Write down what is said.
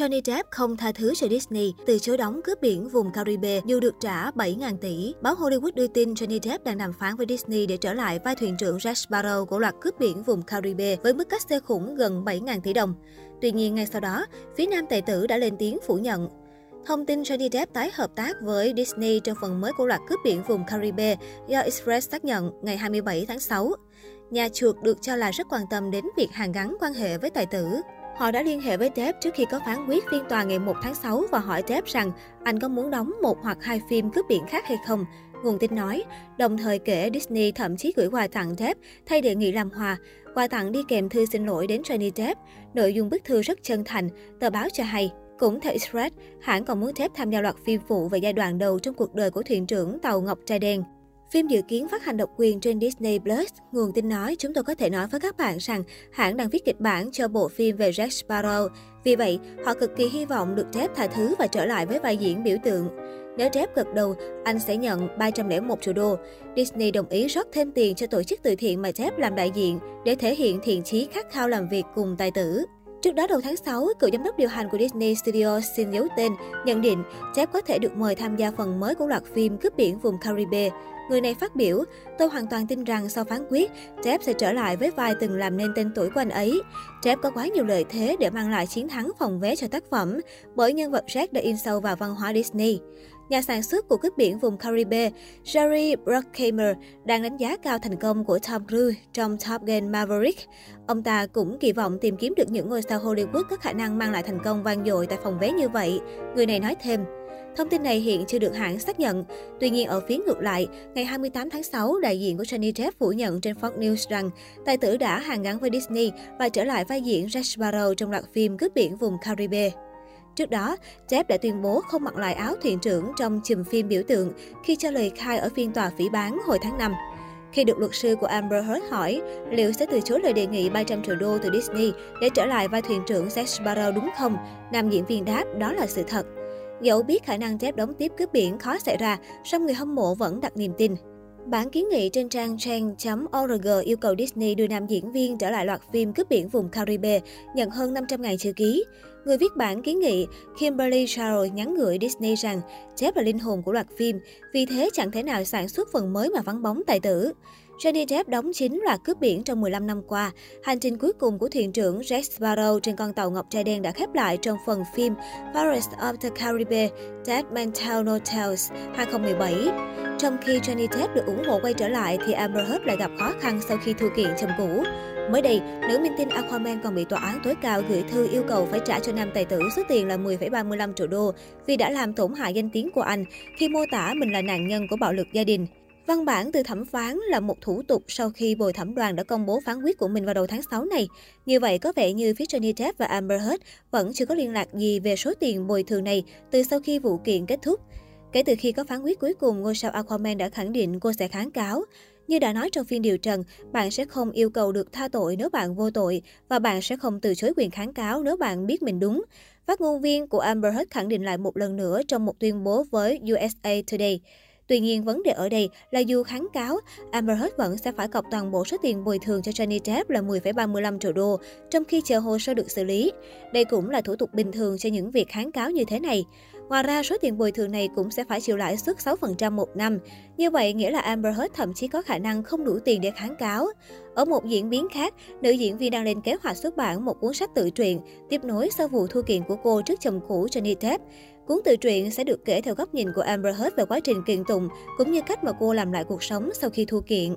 Johnny Depp không tha thứ cho Disney, từ chối đóng cướp biển vùng Caribe dù được trả 7.000 tỷ. Báo Hollywood đưa tin Johnny Depp đang đàm phán với Disney để trở lại vai thuyền trưởng Jack Sparrow của loạt cướp biển vùng Caribe với mức cắt xe khủng gần 7.000 tỷ đồng. Tuy nhiên, ngay sau đó, phía nam tài tử đã lên tiếng phủ nhận. Thông tin Johnny Depp tái hợp tác với Disney trong phần mới của loạt cướp biển vùng Caribe do Express xác nhận ngày 27 tháng 6. Nhà chuột được cho là rất quan tâm đến việc hàn gắn quan hệ với tài tử. Họ đã liên hệ với Depp trước khi có phán quyết phiên tòa ngày 1 tháng 6 và hỏi Depp rằng anh có muốn đóng một hoặc hai phim cướp biển khác hay không. Nguồn tin nói, đồng thời kể Disney thậm chí gửi quà tặng Depp thay đề nghị làm hòa. Quà tặng đi kèm thư xin lỗi đến Johnny Depp. Nội dung bức thư rất chân thành, tờ báo cho hay. Cũng theo Express, hãng còn muốn Depp tham gia loạt phim phụ về giai đoạn đầu trong cuộc đời của thuyền trưởng tàu Ngọc Trai Đen. Phim dự kiến phát hành độc quyền trên Disney Plus. Nguồn tin nói, chúng tôi có thể nói với các bạn rằng hãng đang viết kịch bản cho bộ phim về Jack Sparrow. Vì vậy, họ cực kỳ hy vọng được Jeff tha thứ và trở lại với vai diễn biểu tượng. Nếu Jeff gật đầu, anh sẽ nhận 301 triệu đô. Disney đồng ý rót thêm tiền cho tổ chức từ thiện mà Jeff làm đại diện để thể hiện thiện chí khát khao làm việc cùng tài tử. Trước đó đầu tháng 6, cựu giám đốc điều hành của Disney Studios xin giấu tên, nhận định Jeff có thể được mời tham gia phần mới của loạt phim cướp biển vùng Caribe. Người này phát biểu, tôi hoàn toàn tin rằng sau phán quyết, Jeff sẽ trở lại với vai từng làm nên tên tuổi của anh ấy. Jeff có quá nhiều lợi thế để mang lại chiến thắng phòng vé cho tác phẩm, bởi nhân vật Jack đã in sâu vào văn hóa Disney. Nhà sản xuất của cướp biển vùng Caribe, Jerry Bruckheimer, đang đánh giá cao thành công của Tom Cruise trong Top Gun Maverick. Ông ta cũng kỳ vọng tìm kiếm được những ngôi sao Hollywood có khả năng mang lại thành công vang dội tại phòng vé như vậy. Người này nói thêm, Thông tin này hiện chưa được hãng xác nhận. Tuy nhiên, ở phía ngược lại, ngày 28 tháng 6, đại diện của Johnny Depp phủ nhận trên Fox News rằng tài tử đã hàn gắn với Disney và trở lại vai diễn Jack Sparrow trong loạt phim cướp biển vùng Caribe. Trước đó, Depp đã tuyên bố không mặc lại áo thuyền trưởng trong chùm phim biểu tượng khi cho lời khai ở phiên tòa phỉ bán hồi tháng 5. Khi được luật sư của Amber Heard hỏi liệu sẽ từ chối lời đề nghị 300 triệu đô từ Disney để trở lại vai thuyền trưởng Jack Sparrow đúng không, nam diễn viên đáp đó là sự thật. Dẫu biết khả năng Depp đóng tiếp cướp biển khó xảy ra, song người hâm mộ vẫn đặt niềm tin. Bản kiến nghị trên trang trang.org yêu cầu Disney đưa nam diễn viên trở lại loạt phim cướp biển vùng Caribe, nhận hơn 500.000 chữ ký. Người viết bản kiến nghị, Kimberly Charles nhắn gửi Disney rằng Jeff là linh hồn của loạt phim, vì thế chẳng thể nào sản xuất phần mới mà vắng bóng tài tử. Johnny Depp đóng chính loạt cướp biển trong 15 năm qua. Hành trình cuối cùng của thuyền trưởng Jack Sparrow trên con tàu ngọc trai đen đã khép lại trong phần phim Forest of the Caribbean: Dead Man Tell No Tales 2017. Trong khi Johnny Depp được ủng hộ quay trở lại thì Amber Heard lại gặp khó khăn sau khi thua kiện chồng cũ. Mới đây, nữ minh tinh Aquaman còn bị tòa án tối cao gửi thư yêu cầu phải trả cho nam tài tử số tiền là 10,35 triệu đô vì đã làm tổn hại danh tiếng của anh khi mô tả mình là nạn nhân của bạo lực gia đình. Văn bản từ thẩm phán là một thủ tục sau khi bồi thẩm đoàn đã công bố phán quyết của mình vào đầu tháng 6 này. Như vậy, có vẻ như phía Johnny Depp và Amber Heard vẫn chưa có liên lạc gì về số tiền bồi thường này từ sau khi vụ kiện kết thúc. Kể từ khi có phán quyết cuối cùng, ngôi sao Aquaman đã khẳng định cô sẽ kháng cáo. Như đã nói trong phiên điều trần, bạn sẽ không yêu cầu được tha tội nếu bạn vô tội và bạn sẽ không từ chối quyền kháng cáo nếu bạn biết mình đúng. Phát ngôn viên của Amber Heard khẳng định lại một lần nữa trong một tuyên bố với USA Today. Tuy nhiên, vấn đề ở đây là dù kháng cáo, Amber Heard vẫn sẽ phải cọc toàn bộ số tiền bồi thường cho Johnny Depp là 10,35 triệu đô, trong khi chờ hồ sơ được xử lý. Đây cũng là thủ tục bình thường cho những việc kháng cáo như thế này. Ngoài ra, số tiền bồi thường này cũng sẽ phải chịu lãi suất 6% một năm. Như vậy, nghĩa là Amber Heard thậm chí có khả năng không đủ tiền để kháng cáo. Ở một diễn biến khác, nữ diễn viên đang lên kế hoạch xuất bản một cuốn sách tự truyện, tiếp nối sau vụ thua kiện của cô trước chồng cũ Johnny Depp. Cuốn tự truyện sẽ được kể theo góc nhìn của Amber Heard về quá trình kiện tụng, cũng như cách mà cô làm lại cuộc sống sau khi thua kiện.